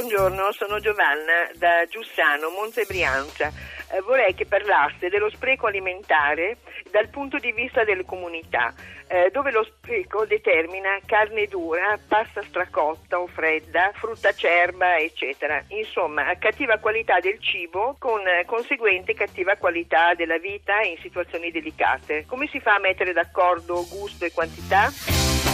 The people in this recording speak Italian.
Buongiorno, sono Giovanna da Giussano, Monte Brianza. Eh, vorrei che parlaste dello spreco alimentare dal punto di vista delle comunità, eh, dove lo spreco determina carne dura, pasta stracotta o fredda, frutta acerba, eccetera. Insomma, cattiva qualità del cibo con conseguente cattiva qualità della vita in situazioni delicate. Come si fa a mettere d'accordo gusto e quantità?